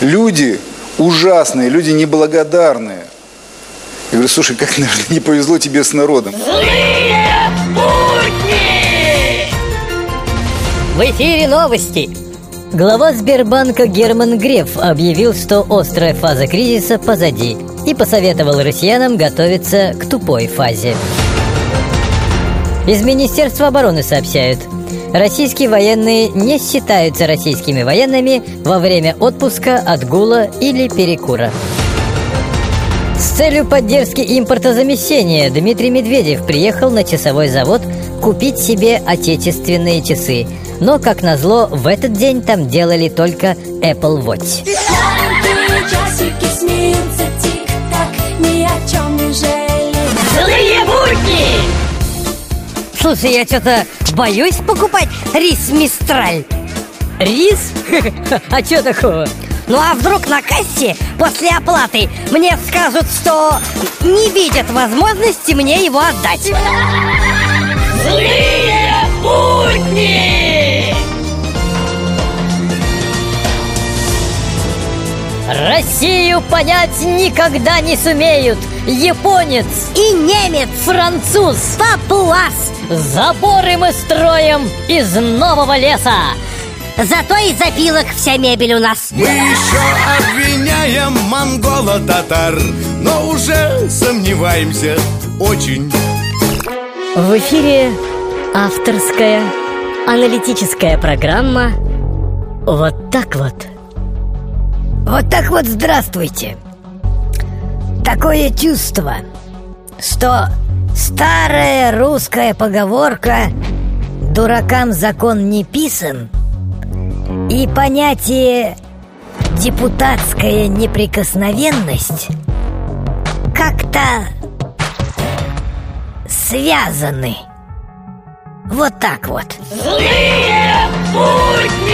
Люди ужасные, люди неблагодарные. Я говорю, слушай, как, наверное, не повезло тебе с народом. Злые будни! В эфире новости. Глава Сбербанка Герман Греф объявил, что острая фаза кризиса позади и посоветовал россиянам готовиться к тупой фазе. Из Министерства обороны сообщают, российские военные не считаются российскими военными во время отпуска, отгула или перекура. С целью поддержки импортозамещения Дмитрий Медведев приехал на часовой завод купить себе отечественные часы. Но, как назло, в этот день там делали только Apple Watch. Злые будни! Слушай, я что-то боюсь покупать рис Мистраль. Рис? А что такого? Ну а вдруг на кассе после оплаты мне скажут, что не видят возможности мне его отдать? Злые будни! Россию понять никогда не сумеют Японец И немец Француз. Папуас Заборы мы строим из нового леса. Зато из опилок вся мебель у нас. Мы еще обвиняем монголо-татар Но уже сомневаемся очень. В эфире авторская аналитическая программа «Вот так вот». Вот так вот здравствуйте Такое чувство, что старая русская поговорка «Дуракам закон не писан» И понятие депутатская неприкосновенность как-то связаны. Вот так вот. Злые будни!